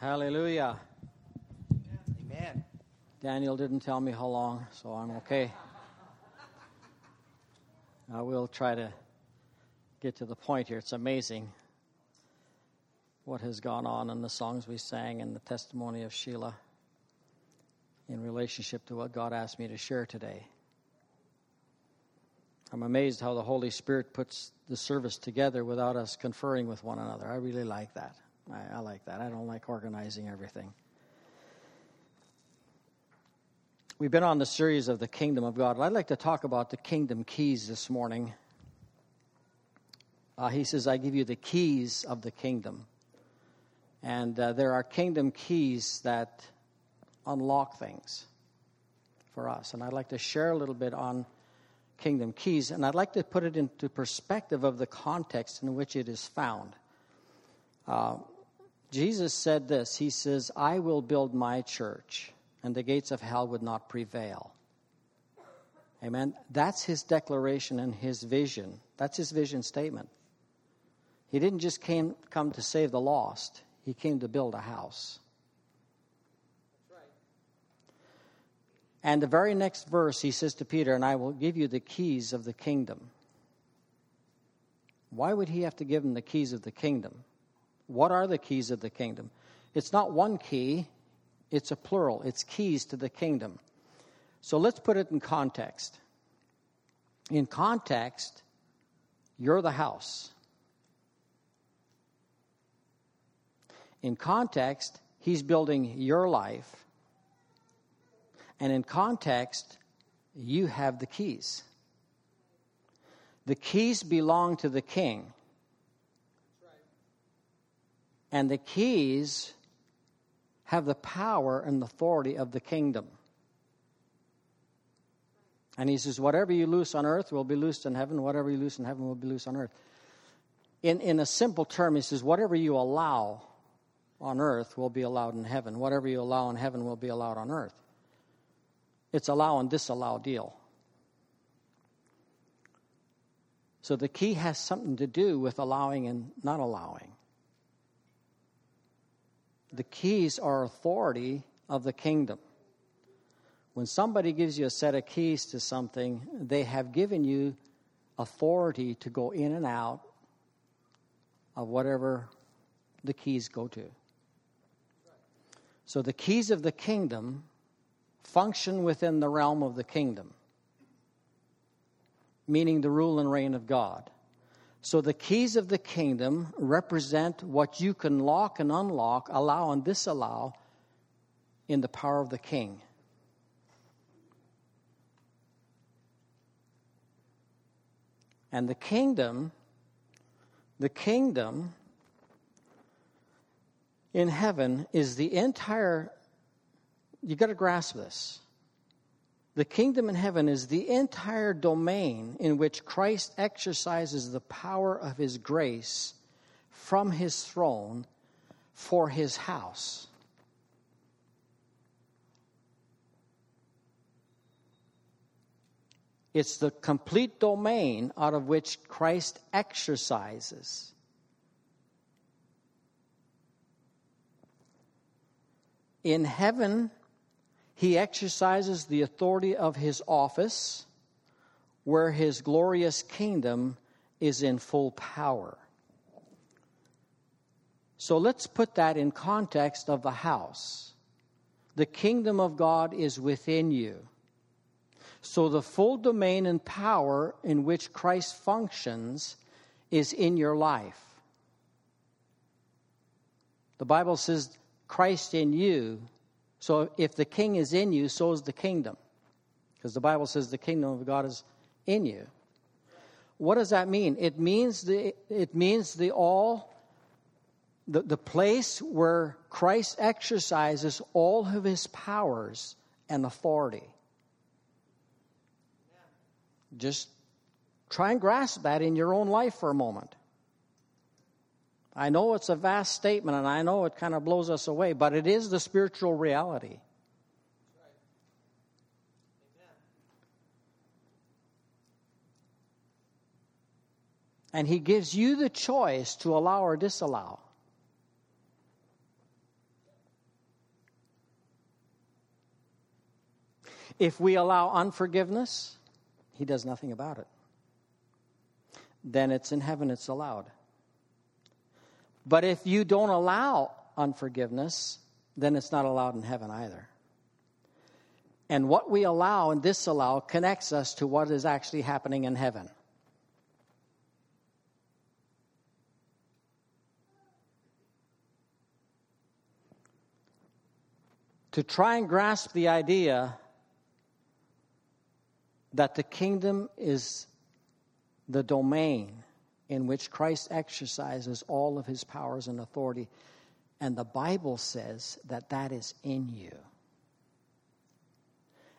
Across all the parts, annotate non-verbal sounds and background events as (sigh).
Hallelujah. Amen. Daniel didn't tell me how long, so I'm okay. I will try to get to the point here. It's amazing what has gone on in the songs we sang and the testimony of Sheila in relationship to what God asked me to share today. I'm amazed how the Holy Spirit puts the service together without us conferring with one another. I really like that. I, I like that. I don't like organizing everything. We've been on the series of the kingdom of God. I'd like to talk about the kingdom keys this morning. Uh, he says, I give you the keys of the kingdom. And uh, there are kingdom keys that unlock things for us. And I'd like to share a little bit on kingdom keys, and I'd like to put it into perspective of the context in which it is found. Uh, Jesus said this He says, I will build my church, and the gates of hell would not prevail. Amen. That's his declaration and his vision. That's his vision statement. He didn't just came, come to save the lost, he came to build a house. And the very next verse, he says to Peter, And I will give you the keys of the kingdom. Why would he have to give him the keys of the kingdom? What are the keys of the kingdom? It's not one key, it's a plural. It's keys to the kingdom. So let's put it in context. In context, you're the house. In context, he's building your life. And in context, you have the keys. The keys belong to the king. And the keys have the power and authority of the kingdom. And he says, Whatever you loose on earth will be loosed in heaven, whatever you loose in heaven will be loosed on earth. In, in a simple term, he says, Whatever you allow on earth will be allowed in heaven. Whatever you allow in heaven will be allowed on earth. It's allow and disallow deal. So the key has something to do with allowing and not allowing. The keys are authority of the kingdom. When somebody gives you a set of keys to something, they have given you authority to go in and out of whatever the keys go to. So the keys of the kingdom function within the realm of the kingdom, meaning the rule and reign of God. So the keys of the kingdom represent what you can lock and unlock, allow and disallow in the power of the king. And the kingdom, the kingdom in heaven is the entire you got to grasp this. The kingdom in heaven is the entire domain in which Christ exercises the power of his grace from his throne for his house. It's the complete domain out of which Christ exercises. In heaven, he exercises the authority of his office where his glorious kingdom is in full power. So let's put that in context of the house. The kingdom of God is within you. So the full domain and power in which Christ functions is in your life. The Bible says Christ in you so if the king is in you, so is the kingdom. Because the Bible says the kingdom of God is in you. What does that mean? It means the it means the all the, the place where Christ exercises all of his powers and authority. Just try and grasp that in your own life for a moment. I know it's a vast statement and I know it kind of blows us away, but it is the spiritual reality. And he gives you the choice to allow or disallow. If we allow unforgiveness, he does nothing about it. Then it's in heaven, it's allowed. But if you don't allow unforgiveness, then it's not allowed in heaven either. And what we allow and disallow connects us to what is actually happening in heaven. To try and grasp the idea that the kingdom is the domain in which Christ exercises all of his powers and authority. And the Bible says that that is in you.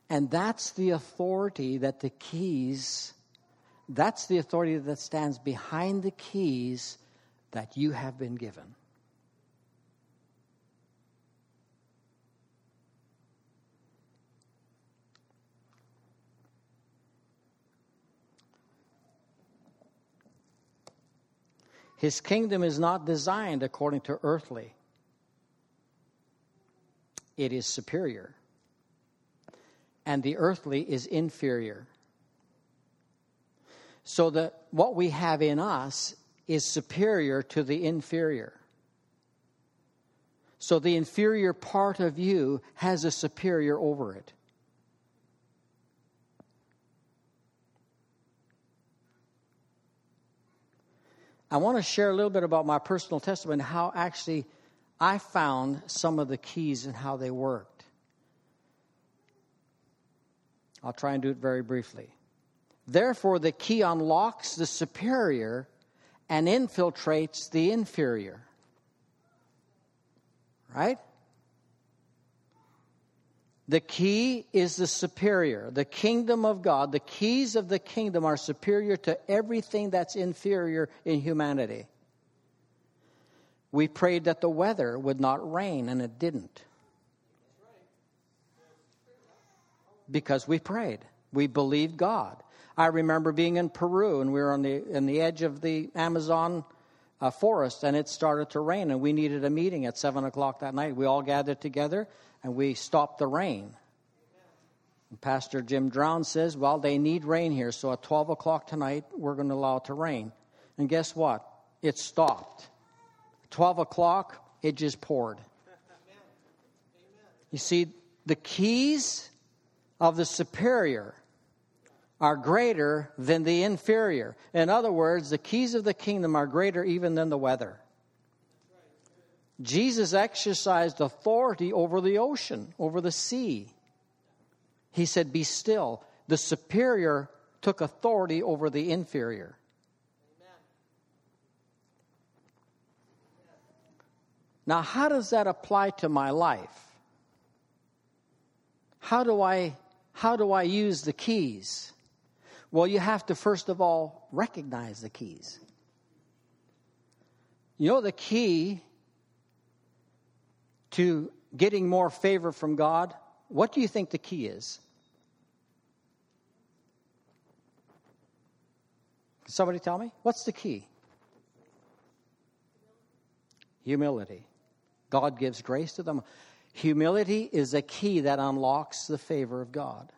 And that's the authority that the keys, that's the authority that stands behind the keys that you have been given. His kingdom is not designed according to earthly, it is superior. And the earthly is inferior. So that what we have in us is superior to the inferior. So the inferior part of you has a superior over it. I want to share a little bit about my personal testimony, how actually I found some of the keys and how they worked. I'll try and do it very briefly. Therefore, the key unlocks the superior and infiltrates the inferior. Right? The key is the superior. The kingdom of God, the keys of the kingdom are superior to everything that's inferior in humanity. We prayed that the weather would not rain, and it didn't. Because we prayed. We believed God. I remember being in Peru, and we were on the, on the edge of the Amazon uh, forest, and it started to rain, and we needed a meeting at 7 o'clock that night. We all gathered together and we stopped the rain. And Pastor Jim Drown says, Well, they need rain here, so at 12 o'clock tonight, we're going to allow it to rain. And guess what? It stopped. 12 o'clock, it just poured. You see, the keys of the superior are greater than the inferior. In other words, the keys of the kingdom are greater even than the weather. Jesus exercised authority over the ocean, over the sea. He said, Be still. The superior took authority over the inferior. Now, how does that apply to my life? How do I how do I use the keys? Well, you have to first of all recognize the keys. You know the key to getting more favor from God, what do you think the key is? Can somebody tell me? What's the key? Humility. God gives grace to them. Humility is a key that unlocks the favor of God.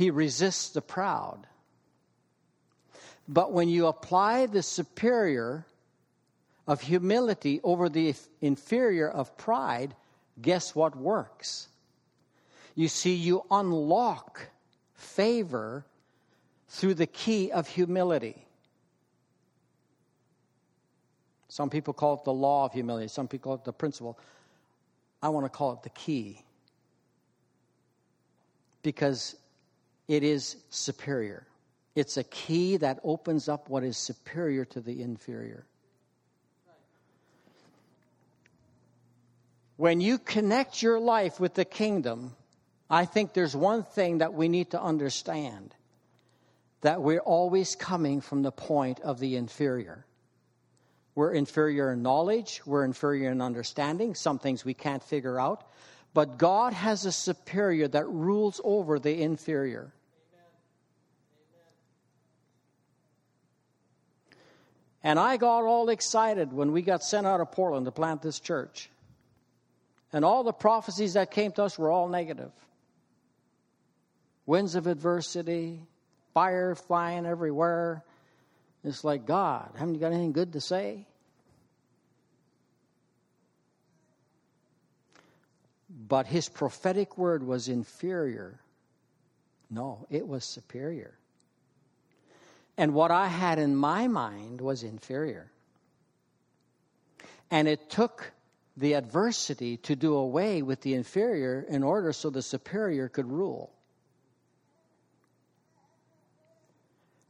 He resists the proud. But when you apply the superior of humility over the inferior of pride, guess what works? You see, you unlock favor through the key of humility. Some people call it the law of humility, some people call it the principle. I want to call it the key because it is superior. It's a key that opens up what is superior to the inferior. When you connect your life with the kingdom, I think there's one thing that we need to understand that we're always coming from the point of the inferior. We're inferior in knowledge, we're inferior in understanding, some things we can't figure out, but God has a superior that rules over the inferior. And I got all excited when we got sent out of Portland to plant this church. And all the prophecies that came to us were all negative. winds of adversity, fire flying everywhere. It's like, God, haven't you got anything good to say? But his prophetic word was inferior. No, it was superior. And what I had in my mind was inferior. And it took the adversity to do away with the inferior in order so the superior could rule.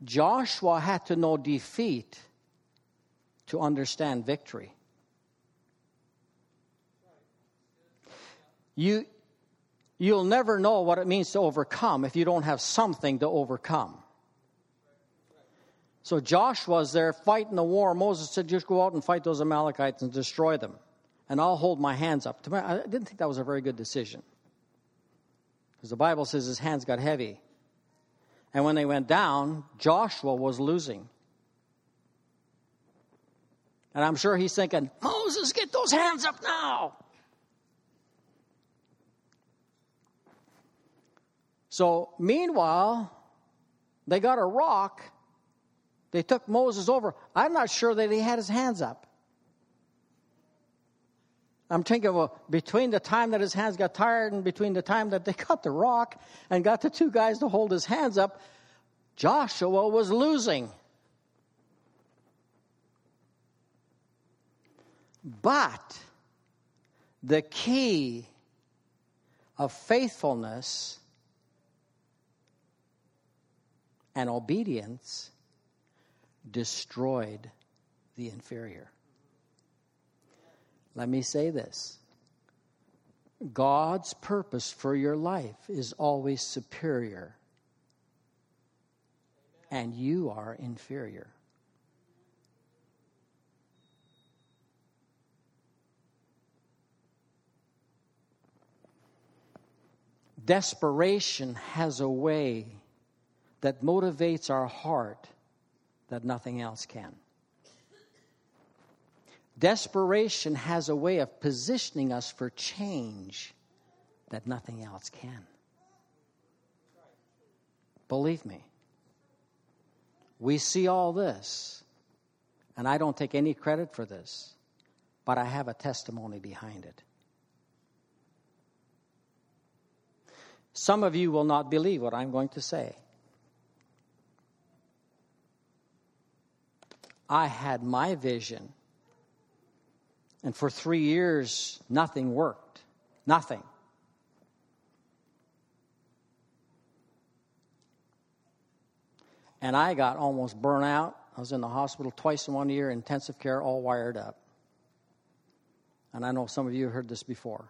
Joshua had to know defeat to understand victory. You, you'll never know what it means to overcome if you don't have something to overcome. So Joshua's there fighting the war. Moses said, just go out and fight those Amalekites and destroy them. And I'll hold my hands up. I didn't think that was a very good decision. Because the Bible says his hands got heavy. And when they went down, Joshua was losing. And I'm sure he's thinking, Moses, get those hands up now. So, meanwhile, they got a rock. They took Moses over. I'm not sure that he had his hands up. I'm thinking, well, between the time that his hands got tired and between the time that they (laughs) cut the rock and got the two guys to hold his hands up, Joshua was losing. But the key of faithfulness and obedience destroyed the inferior. Let me say this God's purpose for your life is always superior, and you are inferior. Desperation has a way that motivates our heart that nothing else can. Desperation has a way of positioning us for change that nothing else can. Believe me. We see all this, and I don't take any credit for this, but I have a testimony behind it. Some of you will not believe what I'm going to say. I had my vision and for three years, nothing worked. Nothing. And I got almost burnt out. I was in the hospital twice in one year, intensive care, all wired up. And I know some of you heard this before.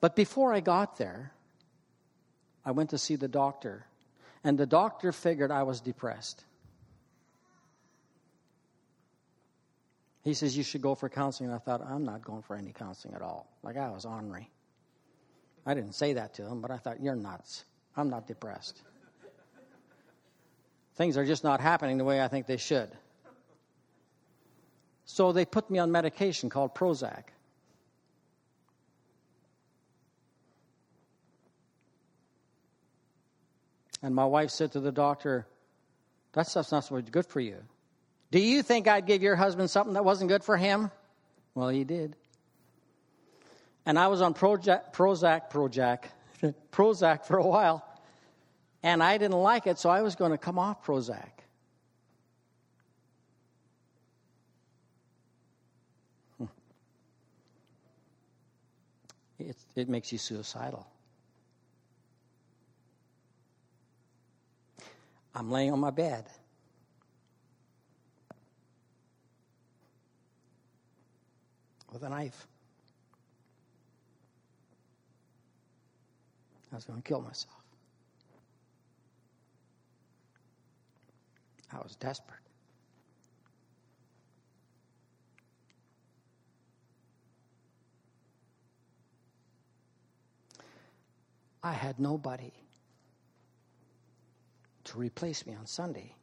But before I got there, I went to see the doctor, and the doctor figured I was depressed. He says, You should go for counseling. And I thought, I'm not going for any counseling at all. Like I was ornery. I didn't say that to him, but I thought, You're nuts. I'm not depressed. Things are just not happening the way I think they should. So they put me on medication called Prozac. And my wife said to the doctor, That stuff's not so good for you. Do you think I'd give your husband something that wasn't good for him? Well, he did. And I was on Prozac, Prozac, Prozac, (laughs) Prozac for a while, and I didn't like it, so I was going to come off Prozac. Hmm. It, it makes you suicidal. I'm laying on my bed. with a knife. I was going to kill myself. I was desperate. I had nobody to replace me on Sunday.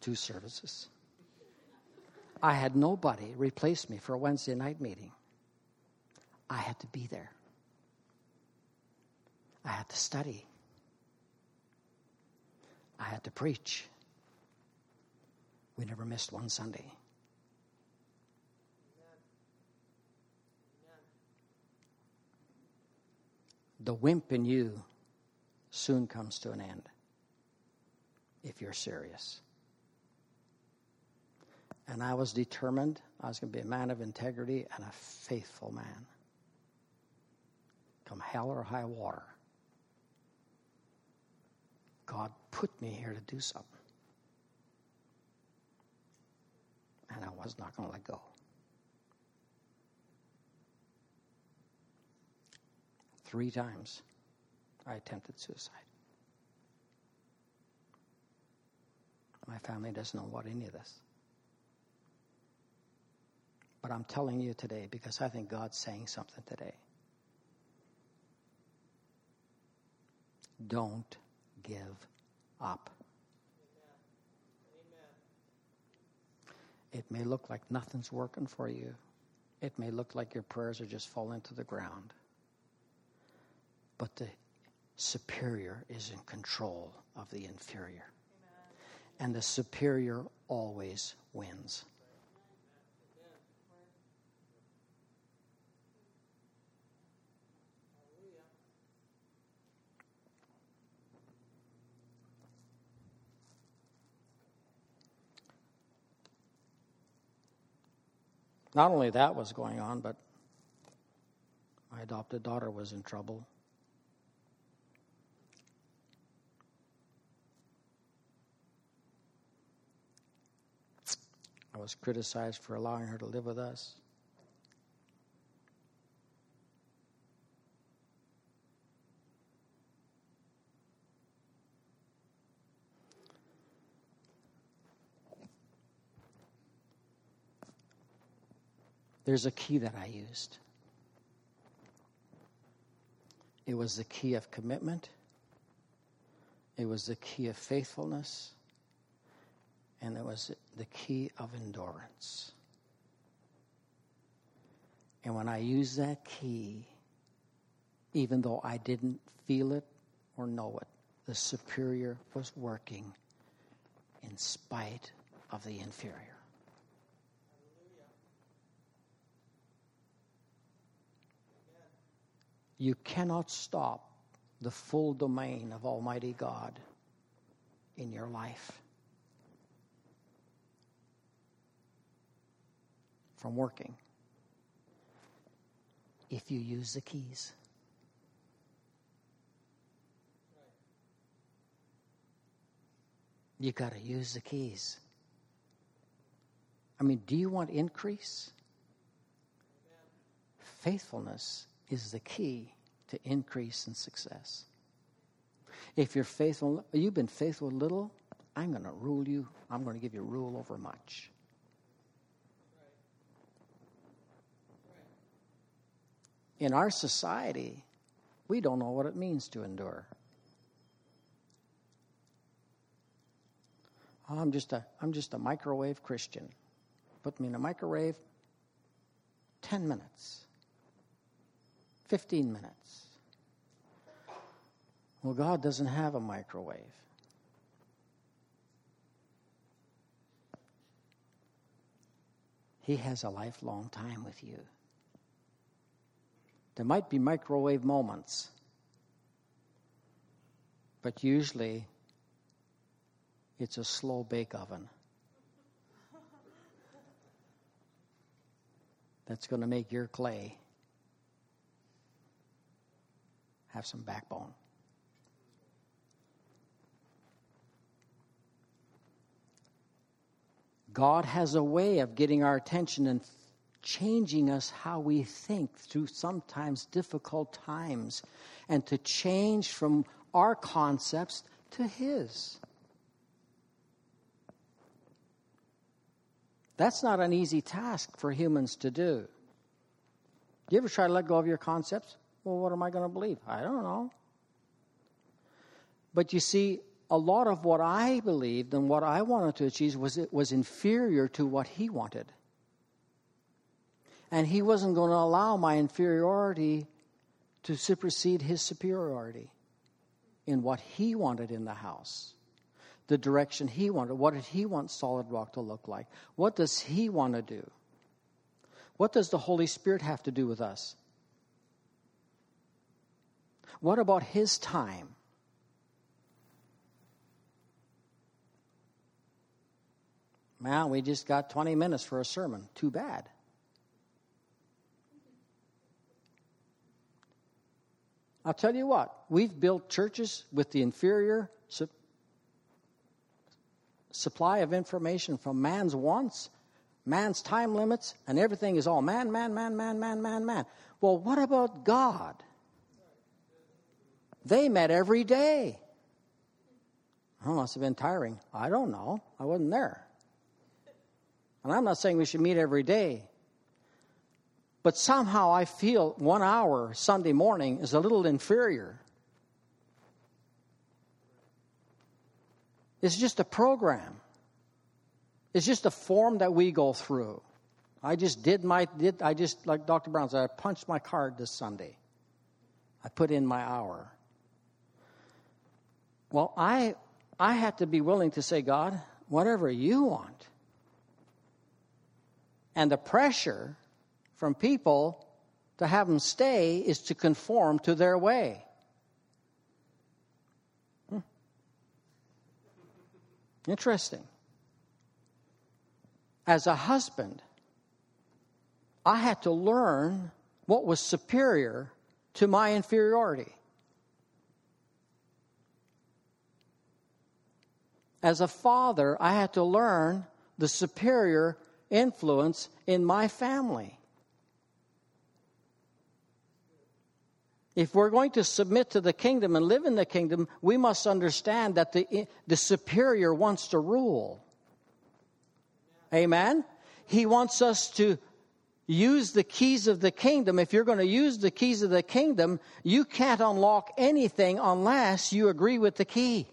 Two services. I had nobody replace me for a Wednesday night meeting. I had to be there. I had to study. I had to preach. We never missed one Sunday. The wimp in you soon comes to an end if you're serious. And I was determined I was going to be a man of integrity and a faithful man. Come hell or high water. God put me here to do something. And I was not going to let go. Three times I attempted suicide. My family doesn't know about any of this. But I'm telling you today because I think God's saying something today. Don't give up. It may look like nothing's working for you. It may look like your prayers are just falling to the ground. But the superior is in control of the inferior. And the superior always wins. Not only that was going on, but my adopted daughter was in trouble. I was criticized for allowing her to live with us. There's a key that I used. It was the key of commitment, it was the key of faithfulness, and it was the key of endurance. And when I used that key, even though I didn't feel it or know it, the superior was working in spite of the inferior. You cannot stop the full domain of Almighty God in your life from working if you use the keys. You got to use the keys. I mean, do you want increase? Faithfulness is the key to increase in success. If you're faithful, you've been faithful little, I'm going to rule you. I'm going to give you rule over much. In our society, we don't know what it means to endure. Oh, I'm just a I'm just a microwave Christian. Put me in a microwave 10 minutes. 15 minutes. Well, God doesn't have a microwave. He has a lifelong time with you. There might be microwave moments, but usually it's a slow bake oven that's going to make your clay have some backbone. God has a way of getting our attention and changing us how we think through sometimes difficult times and to change from our concepts to His. That's not an easy task for humans to do. Do you ever try to let go of your concepts? Well, what am I going to believe? I don't know. But you see, a lot of what I believed and what I wanted to achieve was it was inferior to what he wanted. And he wasn't going to allow my inferiority to supersede his superiority in what he wanted in the house, the direction he wanted. What did he want Solid Rock to look like? What does he want to do? What does the Holy Spirit have to do with us? What about his time? Man, we just got 20 minutes for a sermon. Too bad. I'll tell you what, we've built churches with the inferior su- supply of information from man's wants, man's time limits, and everything is all man, man, man, man, man, man, man. Well, what about God? They met every day. Oh, must have been tiring. I don't know. I wasn't there. And I'm not saying we should meet every day. But somehow I feel one hour Sunday morning is a little inferior. It's just a program. It's just a form that we go through. I just did my did I just like Dr. Brown said, I punched my card this Sunday. I put in my hour. Well, I I had to be willing to say, God, whatever you want. And the pressure from people to have them stay is to conform to their way. Hmm. Interesting. As a husband, I had to learn what was superior to my inferiority. As a father, I had to learn the superior influence in my family. If we're going to submit to the kingdom and live in the kingdom, we must understand that the, the superior wants to rule. Amen? He wants us to use the keys of the kingdom. If you're going to use the keys of the kingdom, you can't unlock anything unless you agree with the key.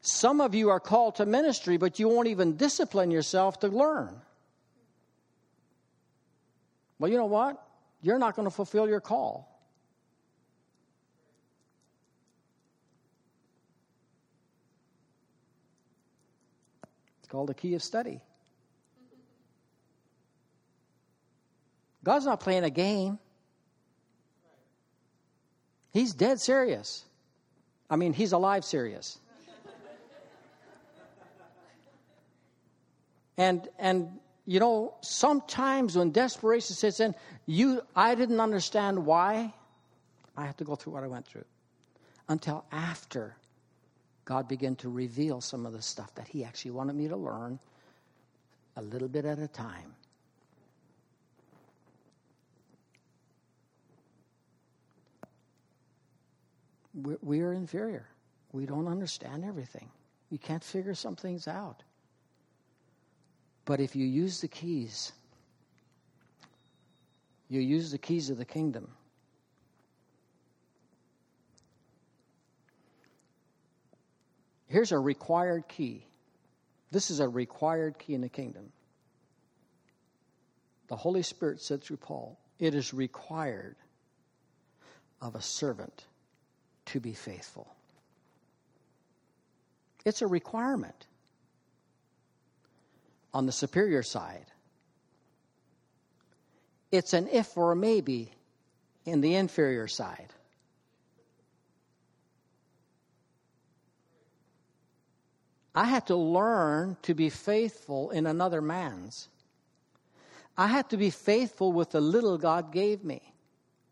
Some of you are called to ministry, but you won't even discipline yourself to learn. Well, you know what? You're not going to fulfill your call. It's called the key of study. God's not playing a game. He's dead serious. I mean, he's alive serious. and and you know, sometimes when desperation sets in, you, I didn't understand why. I had to go through what I went through until after God began to reveal some of the stuff that He actually wanted me to learn a little bit at a time. We are inferior. We don't understand everything. We can't figure some things out. But if you use the keys, you use the keys of the kingdom. Here's a required key. This is a required key in the kingdom. The Holy Spirit said through Paul, it is required of a servant to be faithful. It's a requirement on the superior side. It's an if or a maybe in the inferior side. I had to learn to be faithful in another man's. I had to be faithful with the little God gave me.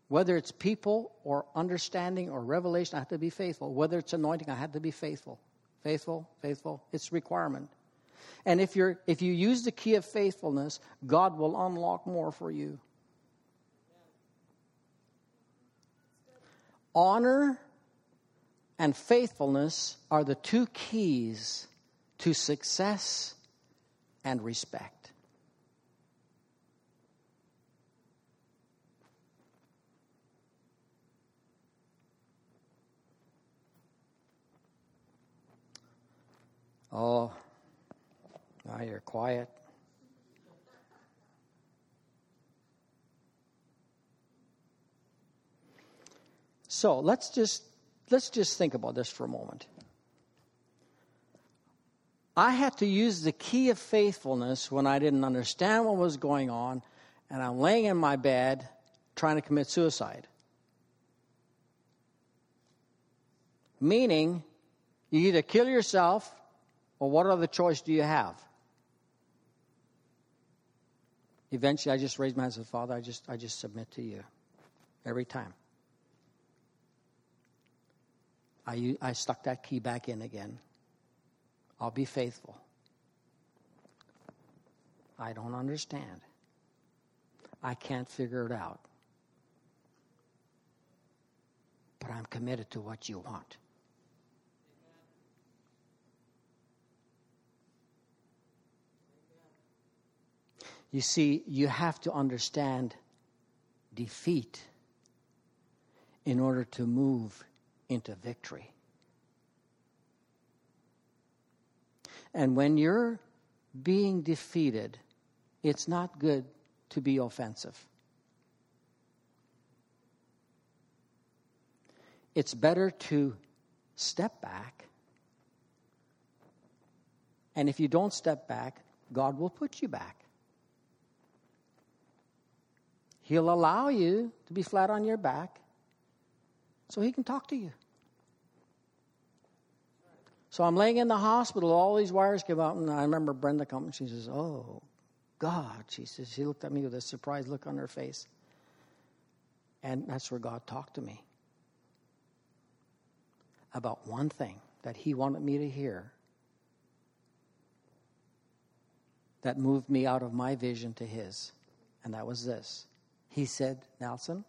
Whether it's people or understanding or revelation, I had to be faithful. Whether it's anointing, I had to be faithful. Faithful, faithful. It's requirement. And if, you're, if you use the key of faithfulness, God will unlock more for you. Honor and faithfulness are the two keys to success and respect. Oh, I you're quiet. So let's just let's just think about this for a moment. I had to use the key of faithfulness when I didn't understand what was going on, and I'm laying in my bed trying to commit suicide. Meaning, you either kill yourself, or what other choice do you have? Eventually, I just raised my hand and said, Father, I just, I just submit to you every time. I, I stuck that key back in again. I'll be faithful. I don't understand. I can't figure it out. But I'm committed to what you want. You see, you have to understand defeat in order to move into victory. And when you're being defeated, it's not good to be offensive. It's better to step back. And if you don't step back, God will put you back. He'll allow you to be flat on your back so He can talk to you. So I'm laying in the hospital, all these wires come out, and I remember Brenda coming. She says, Oh, God. She says, She looked at me with a surprised look on her face. And that's where God talked to me about one thing that He wanted me to hear that moved me out of my vision to His. And that was this He said, Nelson,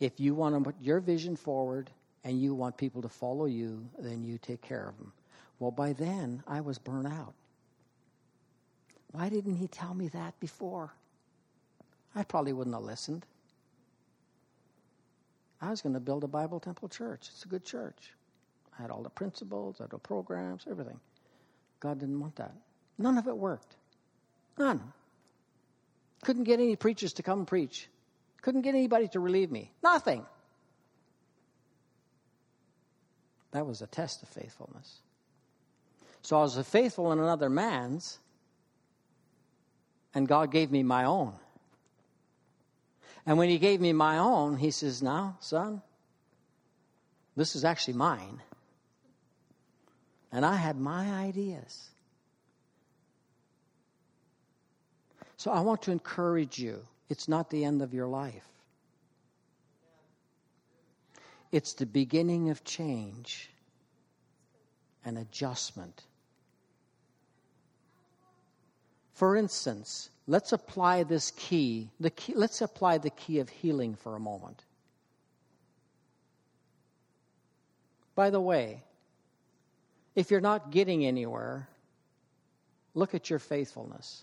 if you want to put your vision forward, and you want people to follow you, then you take care of them. Well, by then, I was burnt out. Why didn't he tell me that before? I probably wouldn't have listened. I was going to build a Bible Temple church. It's a good church. I had all the principles, I had the programs, everything. God didn't want that. None of it worked. None. Couldn't get any preachers to come preach. Couldn't get anybody to relieve me. Nothing. That was a test of faithfulness. So I was faithful in another man's, and God gave me my own. And when He gave me my own, He says, Now, son, this is actually mine. And I had my ideas. So I want to encourage you. It's not the end of your life. It's the beginning of change and adjustment. For instance, let's apply this key, the key, let's apply the key of healing for a moment. By the way, if you're not getting anywhere, look at your faithfulness.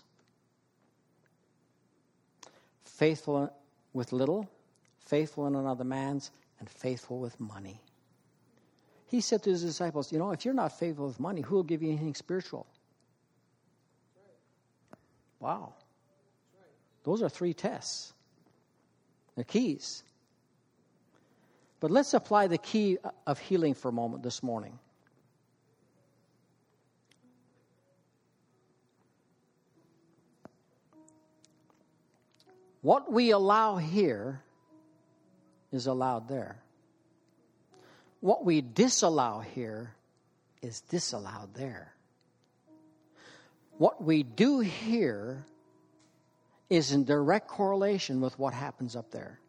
Faithful with little, faithful in another man's, and faithful with money. He said to his disciples, You know, if you're not faithful with money, who will give you anything spiritual? Wow. Those are three tests. They're keys. But let's apply the key of healing for a moment this morning. What we allow here is allowed there. What we disallow here is disallowed there. What we do here is in direct correlation with what happens up there.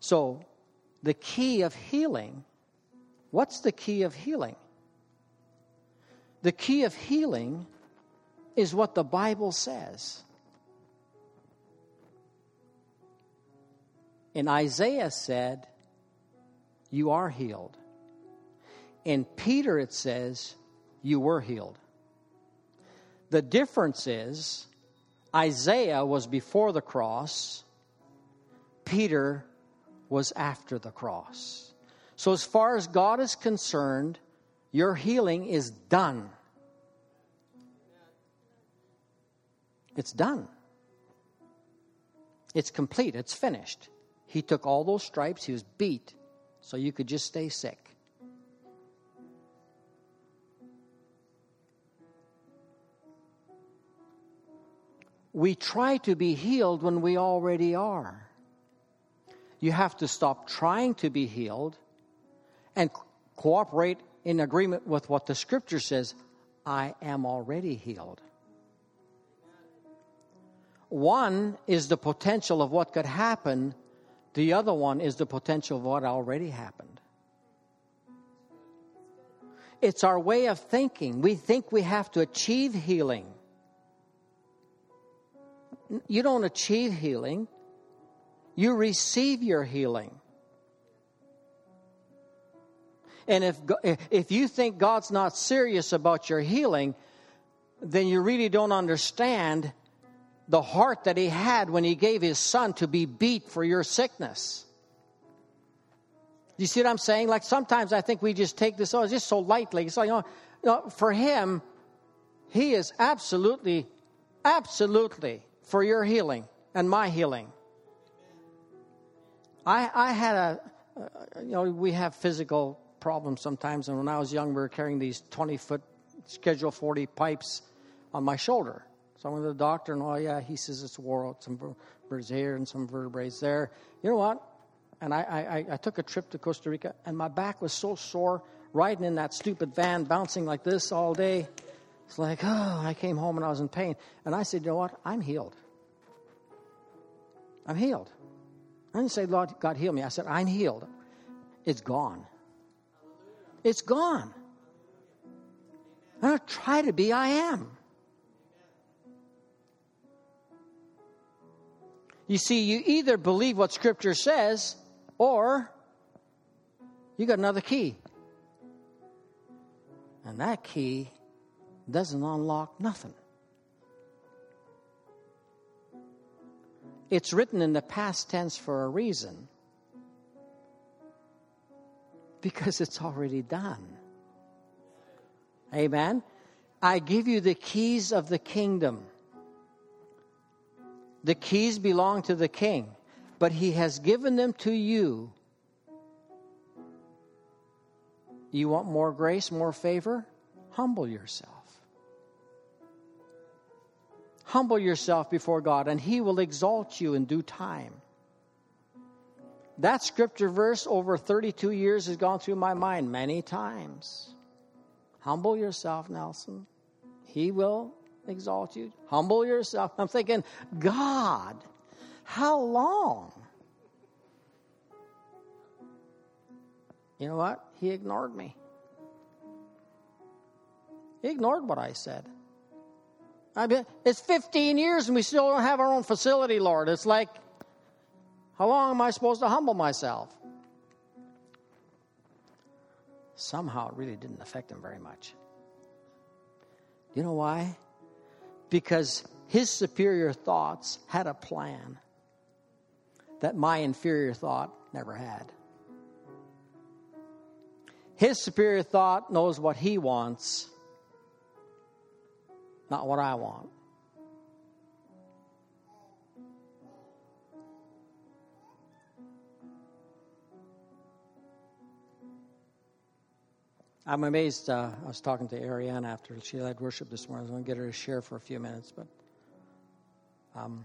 So, the key of healing, what's the key of healing? The key of healing is what the Bible says. In Isaiah said, You are healed. In Peter it says, You were healed. The difference is, Isaiah was before the cross, Peter was after the cross. So, as far as God is concerned, Your healing is done. It's done. It's complete. It's finished. He took all those stripes, he was beat, so you could just stay sick. We try to be healed when we already are. You have to stop trying to be healed and cooperate in agreement with what the scripture says I am already healed. One is the potential of what could happen, the other one is the potential of what already happened. It's our way of thinking. We think we have to achieve healing. You don't achieve healing, you receive your healing. And if, if you think God's not serious about your healing, then you really don't understand the heart that He had when He gave His Son to be beat for your sickness. You see what I'm saying? Like sometimes I think we just take this oh, just so lightly. You know, you know, for Him, He is absolutely, absolutely for your healing and my healing. I, I had a, uh, you know, we have physical problems sometimes. And when I was young, we were carrying these 20 foot Schedule 40 pipes on my shoulder. So I went to the doctor, and oh, yeah, he says it's wore out. Some vertebrae here and some vertebrae there. You know what? And I, I, I took a trip to Costa Rica, and my back was so sore riding in that stupid van, bouncing like this all day. It's like, oh, I came home and I was in pain. And I said, you know what? I'm healed. I'm healed. I didn't say, Lord, God, heal me. I said, I'm healed. It's gone. It's gone. I don't try to be, I am. You see, you either believe what Scripture says or you got another key. And that key doesn't unlock nothing. It's written in the past tense for a reason because it's already done. Amen. I give you the keys of the kingdom. The keys belong to the king, but he has given them to you. You want more grace, more favor? Humble yourself. Humble yourself before God, and He will exalt you in due time. That scripture verse over 32 years has gone through my mind many times. Humble yourself, Nelson. He will exalt you. Humble yourself. I'm thinking, God, how long? You know what? He ignored me. He ignored what I said. I mean, it's 15 years and we still don't have our own facility, Lord. It's like, how long am I supposed to humble myself? Somehow it really didn't affect him very much. You know why? Because his superior thoughts had a plan that my inferior thought never had. His superior thought knows what he wants not what I want. I'm amazed. Uh, I was talking to Ariane after she led worship this morning. I was going to get her to share for a few minutes, but um,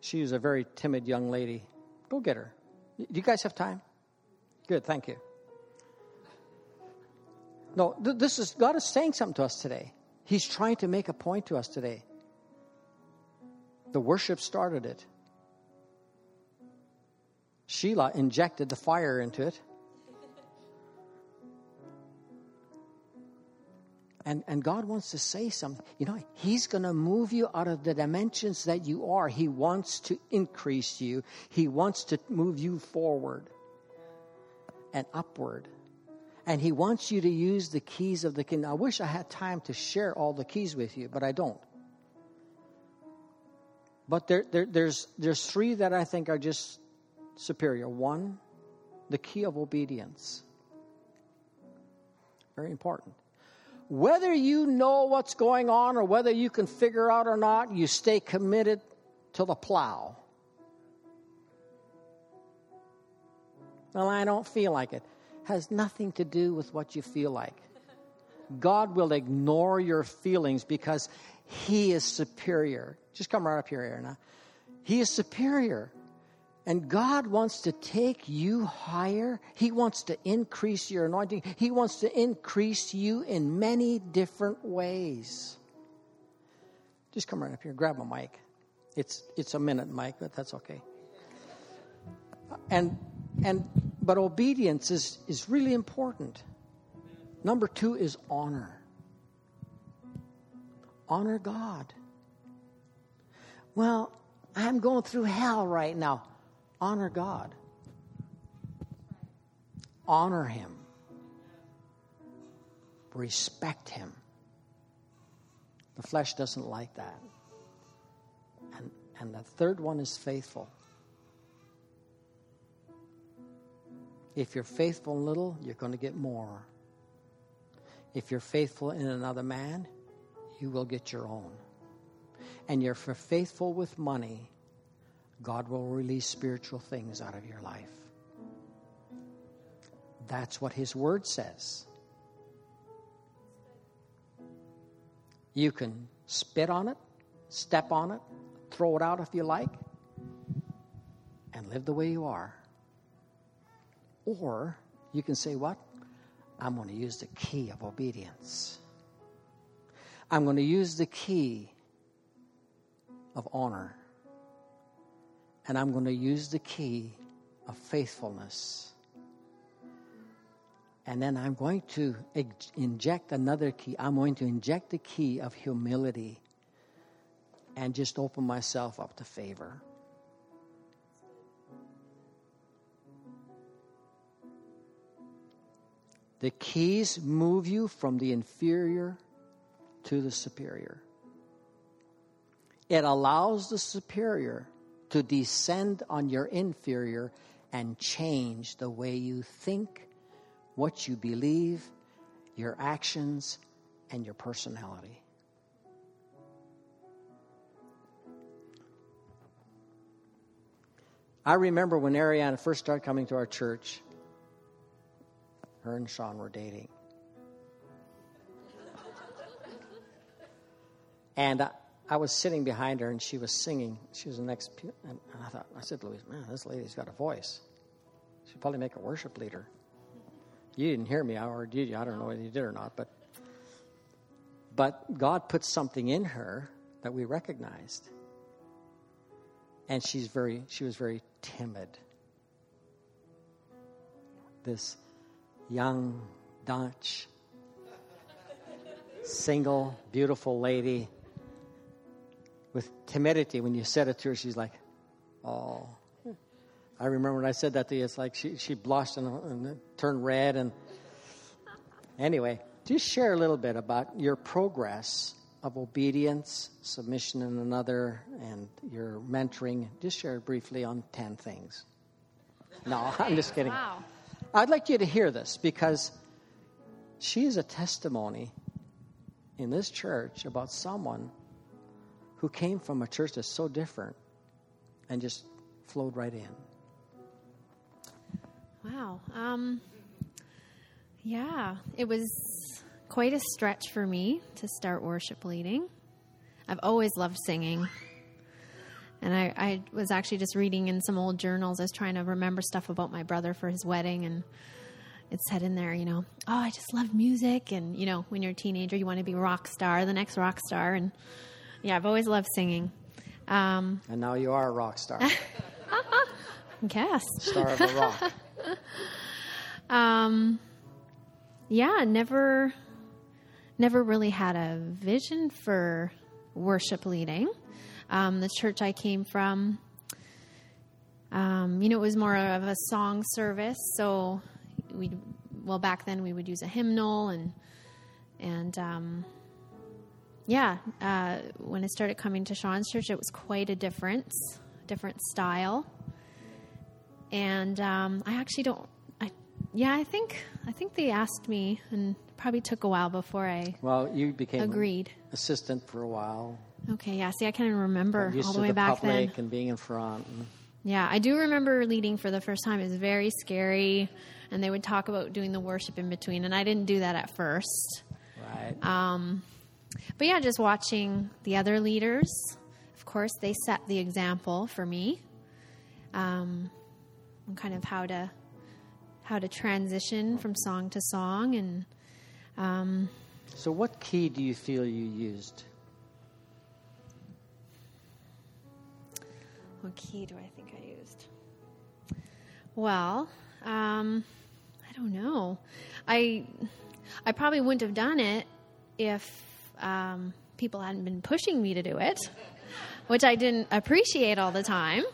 she is a very timid young lady. Go get her. Do you guys have time? Good, thank you. No, th- this is God is saying something to us today. He's trying to make a point to us today. The worship started it. Sheila injected the fire into it. And, and God wants to say something. You know, He's going to move you out of the dimensions that you are. He wants to increase you, He wants to move you forward and upward and he wants you to use the keys of the kingdom. I wish I had time to share all the keys with you, but I don't. But there, there, there's, there's three that I think are just superior. One, the key of obedience. Very important. Whether you know what's going on or whether you can figure out or not, you stay committed to the plow. Well, I don't feel like it. Has nothing to do with what you feel like. God will ignore your feelings because He is superior. Just come right up here, Aaron. He is superior. And God wants to take you higher. He wants to increase your anointing. He wants to increase you in many different ways. Just come right up here, grab a mic. It's it's a minute, Mike, but that's okay. And and but obedience is is really important. Number two is honor. Honor God. Well, I'm going through hell right now honor God. Honor Him. Respect Him. The flesh doesn't like that. And, and the third one is faithful. If you're faithful in little, you're going to get more. If you're faithful in another man, you will get your own. And you're faithful with money, God will release spiritual things out of your life. That's what His Word says. You can spit on it, step on it, throw it out if you like, and live the way you are. Or you can say, What? I'm going to use the key of obedience. I'm going to use the key of honor and I'm going to use the key of faithfulness. And then I'm going to inject another key. I'm going to inject the key of humility and just open myself up to favor. The keys move you from the inferior to the superior. It allows the superior to descend on your inferior and change the way you think, what you believe, your actions, and your personality. I remember when Ariana first started coming to our church, her and Sean were dating. And I was sitting behind her and she was singing. She was the next, and I thought, I said Louise, man, this lady's got a voice. She'd probably make a worship leader. You didn't hear me, or did you? I don't know whether you did or not, but but God put something in her that we recognized, and she's very, she was very timid. This young Dutch, single, beautiful lady with timidity. When you said it to her, she's like, oh. I remember when I said that to you, it's like she, she blushed and, and turned red. And anyway, just share a little bit about your progress of obedience, submission in another, and your mentoring. Just share briefly on 10 things. No, (laughs) I'm just kidding. Wow. I'd like you to hear this because she is a testimony in this church about someone who came from a church that's so different and just flowed right in. Wow. Um, yeah, it was quite a stretch for me to start worship leading. I've always loved singing. And I, I was actually just reading in some old journals. I was trying to remember stuff about my brother for his wedding, and it said in there, you know, oh, I just love music. And, you know, when you're a teenager, you want to be rock star, the next rock star. And yeah, I've always loved singing. Um, and now you are a rock star. (laughs) guess. Star of a rock. (laughs) um, yeah, never, never really had a vision for worship leading. Um, the church I came from, um, you know, it was more of a song service. So we, well, back then we would use a hymnal and and um, yeah, uh, when I started coming to Sean's church, it was quite a difference, different style. And um, I actually don't. I, yeah, I think I think they asked me, and probably took a while before I Well, you became agreed. assistant for a while. Okay, yeah. See, I can't even remember all the way the back public then. and being in front. and- Yeah, I do remember leading for the first time. It was very scary, and they would talk about doing the worship in between, and I didn't do that at first. Right. Um, but yeah, just watching the other leaders. Of course, they set the example for me. Um, and kind of how to how to transition from song to song, and um, so, what key do you feel you used? what key do I think I used? Well, um, I don't know. I I probably wouldn't have done it if um, people hadn't been pushing me to do it, which I didn't appreciate all the time.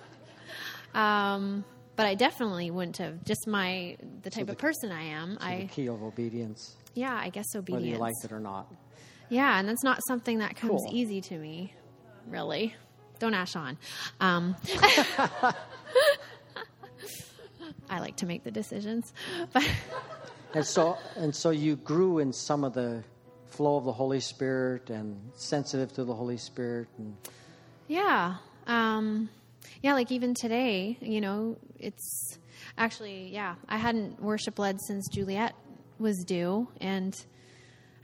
Um, but I definitely wouldn't have. Just my the type the- of person I am. So the I key of obedience, yeah, I guess obedience. whether you liked it or not. Yeah, and that's not something that comes Cool. easy to me, really. Don't ask on. Um, (laughs) I like to make the decisions, but And so, and so you grew in some of the flow of the Holy Spirit and sensitive to the Holy Spirit. And yeah, um, yeah. Like even today, you know, it's actually yeah. I hadn't worship led since Juliet was due, and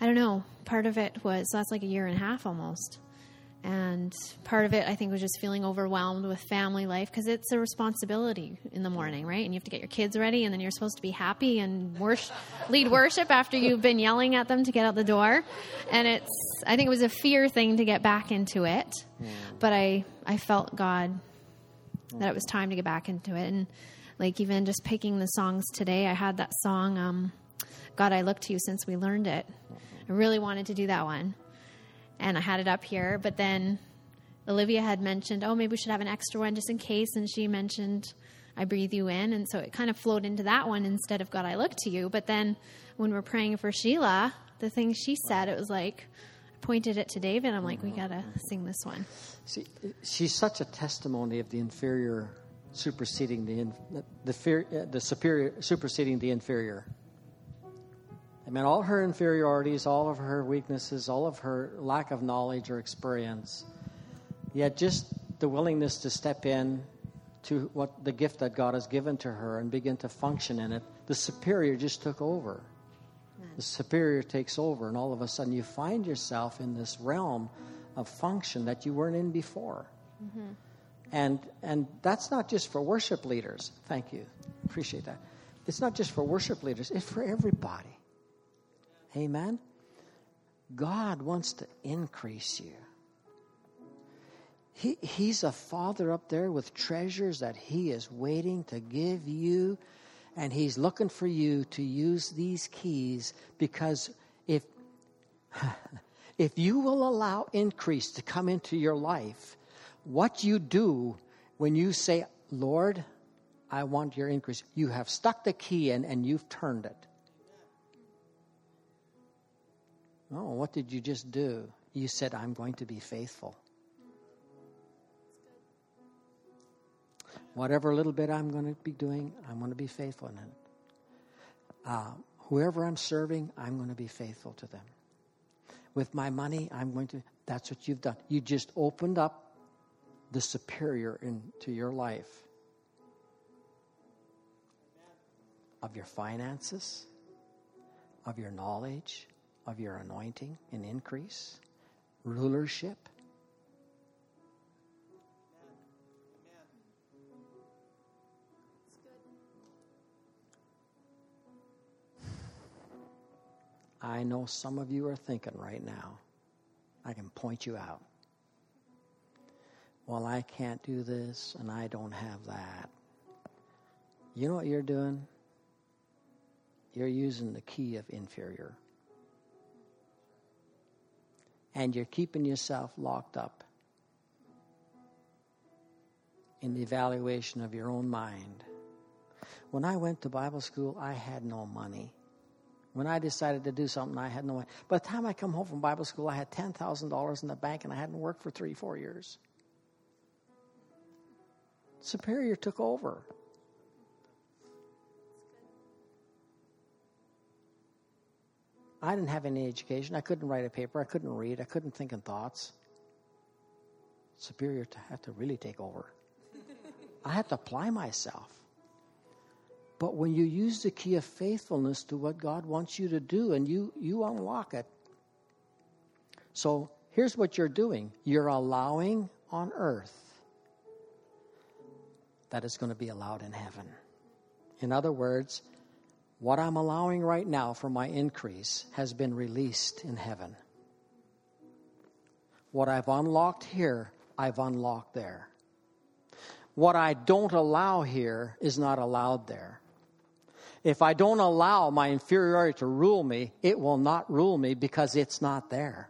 I don't know. Part of it was so that's like a year and a half almost. And part of it, I think, was just feeling overwhelmed with family life because it's a responsibility in the morning, right? And you have to get your kids ready, and then you're supposed to be happy and worship, lead worship after you've been yelling at them to get out the door. And it's, I think it was a fear thing to get back into it. But I, I felt God that it was time to get back into it. And like even just picking the songs today, I had that song, um, God, I Look to You Since We Learned It. I really wanted to do that one and I had it up here. But then Olivia had mentioned, oh, maybe we should have an extra one just in case. And she mentioned, I breathe you in. And so it kind of flowed into that one instead of God, I look to you. But then when we're praying for Sheila, the thing she said, it was like, I pointed it to David. I'm like, we got to sing this one. see, she's such a testimony of the inferior superseding the in, the, fear, uh, the superior superseding the inferior. I mean, all her inferiorities, all of her weaknesses, all of her lack of knowledge or experience, yet just the willingness to step in to what the gift that God has given to her and begin to function in it, the superior just took over. The superior takes over, and all of a sudden you find yourself in this realm of function that you weren't in before. Mm-hmm. And and that's not just for worship leaders. Thank you, appreciate that. It's not just for worship leaders; it's for everybody. Amen. God wants to increase you. He, he's a father up there with treasures that he is waiting to give you, and he's looking for you to use these keys because if (laughs) if you will allow increase to come into your life, what you do when you say, Lord, I want your increase, you have stuck the key in and you've turned it. Oh, what did you just do? You said, I'm going to be faithful. Whatever little bit I'm going to be doing, I'm going to be faithful in it. Uh, whoever I'm serving, I'm going to be faithful to them. With my money, I'm going to. That's what you've done. You just opened up the superior into your life of your finances, of your knowledge, of your anointing and increase, rulership. I know some of you are thinking right now, I can point you out. Well, I can't do this and I don't have that. You know what you're doing? You're using the key of inferior. And you're keeping yourself locked up in the evaluation of your own mind. When I went to Bible school, I had no money. When I decided to do something, I had no money. By the time I come home from Bible school, I had $10,000 in the bank and I hadn't worked for three, four years. Superior took over. I didn't have any education. I couldn't write a paper. I couldn't read. I couldn't think in thoughts. Superior to have to really take over. I had to apply myself. But when you use the key of faithfulness to what God wants you to do and you, you unlock it. So here's what you're doing you're allowing on earth that is going to be allowed in heaven. In other words, what I'm allowing right now for my increase has been released in heaven. What I've unlocked here, I've unlocked there. What I don't allow here is not allowed there. If I don't allow my inferiority to rule me, it will not rule me because it's not there.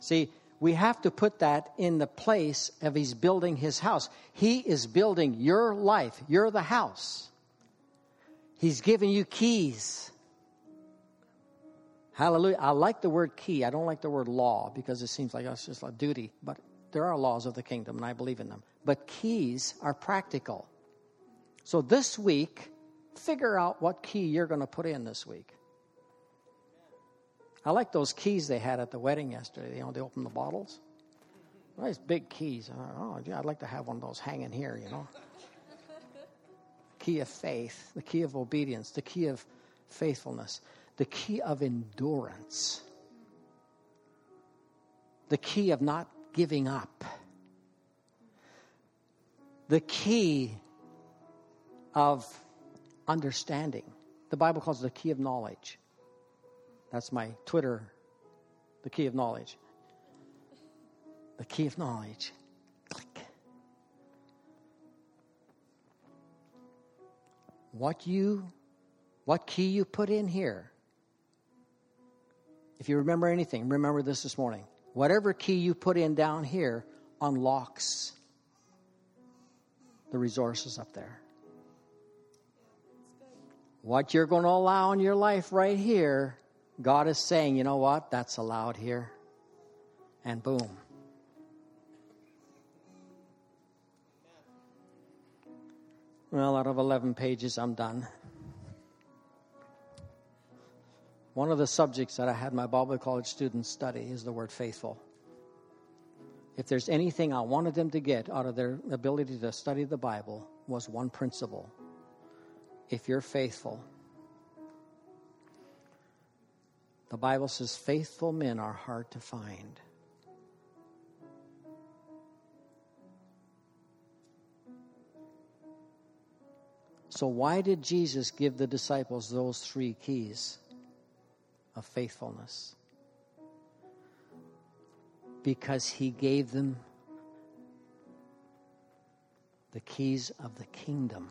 See, we have to put that in the place of He's building His house. He is building your life. You're the house. He's giving you keys. Hallelujah. I like the word key. I don't like the word law because it seems like oh, it's just a duty. But there are laws of the kingdom, and I believe in them. But keys are practical. So this week, figure out what key you're going to put in this week. I like those keys they had at the wedding yesterday. You know, they opened the bottles. Nice big keys. Oh, yeah, I'd like to have one of those hanging here, you know. (laughs) key of faith, the key of obedience, the key of faithfulness, the key of endurance, the key of not giving up, the key of understanding. The Bible calls it the key of knowledge. That's my Twitter, the key of knowledge. The key of knowledge. Click. What you, what key you put in here. If you remember anything, remember this this morning. Whatever key you put in down here unlocks the resources up there. What you're going to allow in your life right here God is saying, you know what? That's allowed here. And boom. Well, out of 11 pages, I'm done. One of the subjects that I had my Bible college students study is the word faithful. If there's anything I wanted them to get out of their ability to study the Bible was one principle. If you're faithful, The Bible says faithful men are hard to find. So, why did Jesus give the disciples those three keys of faithfulness? Because he gave them the keys of the kingdom.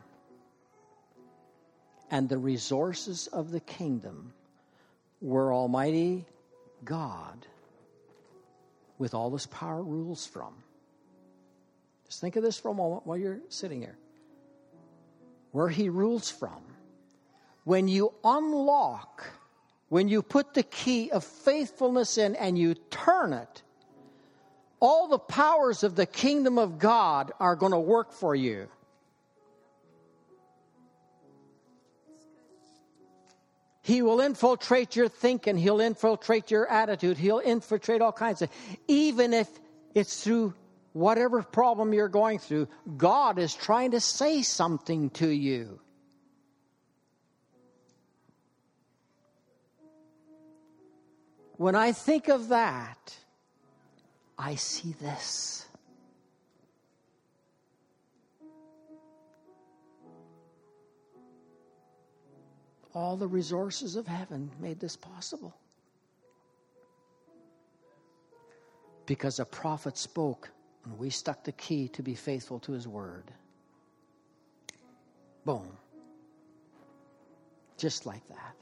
And the resources of the kingdom where Almighty God, with all his power, rules from. Just think of this for a moment while you're sitting here. Where He rules from. When you unlock, when you put the key of faithfulness in and you turn it, all the powers of the kingdom of God are going to work for you. He will infiltrate your thinking. He'll infiltrate your attitude. He'll infiltrate all kinds of, even if it's through whatever problem you're going through, God is trying to say something to you. When I think of that, I see this. All the resources of heaven made this possible. Because a prophet spoke, and we stuck the key to be faithful to his word. Boom. Just like that.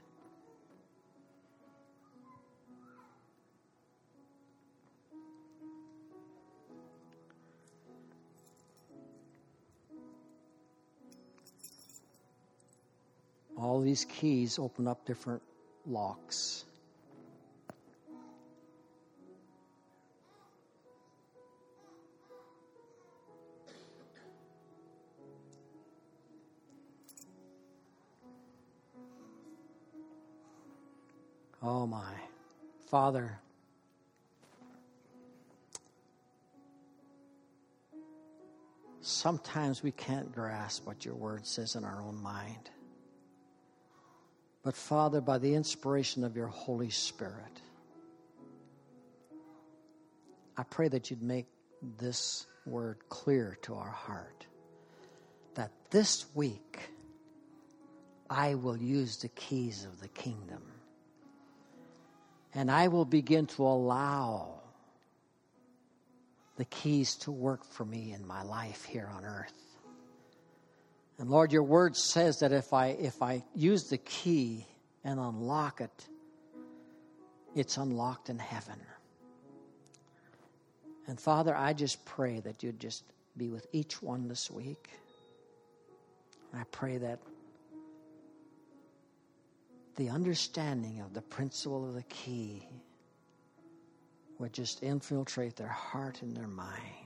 All these keys open up different locks. Oh, my. Father, sometimes we can't grasp what your word says in our own mind. But, Father, by the inspiration of your Holy Spirit, I pray that you'd make this word clear to our heart. That this week, I will use the keys of the kingdom. And I will begin to allow the keys to work for me in my life here on earth. And Lord, your word says that if I if I use the key and unlock it, it's unlocked in heaven. And Father, I just pray that you'd just be with each one this week. I pray that the understanding of the principle of the key would just infiltrate their heart and their mind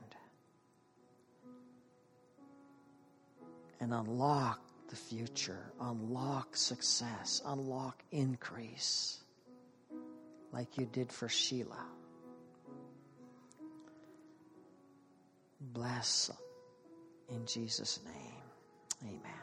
and unlock the future, unlock success, unlock increase, like you did for Sheila. Bless in Jesus' name. Amen.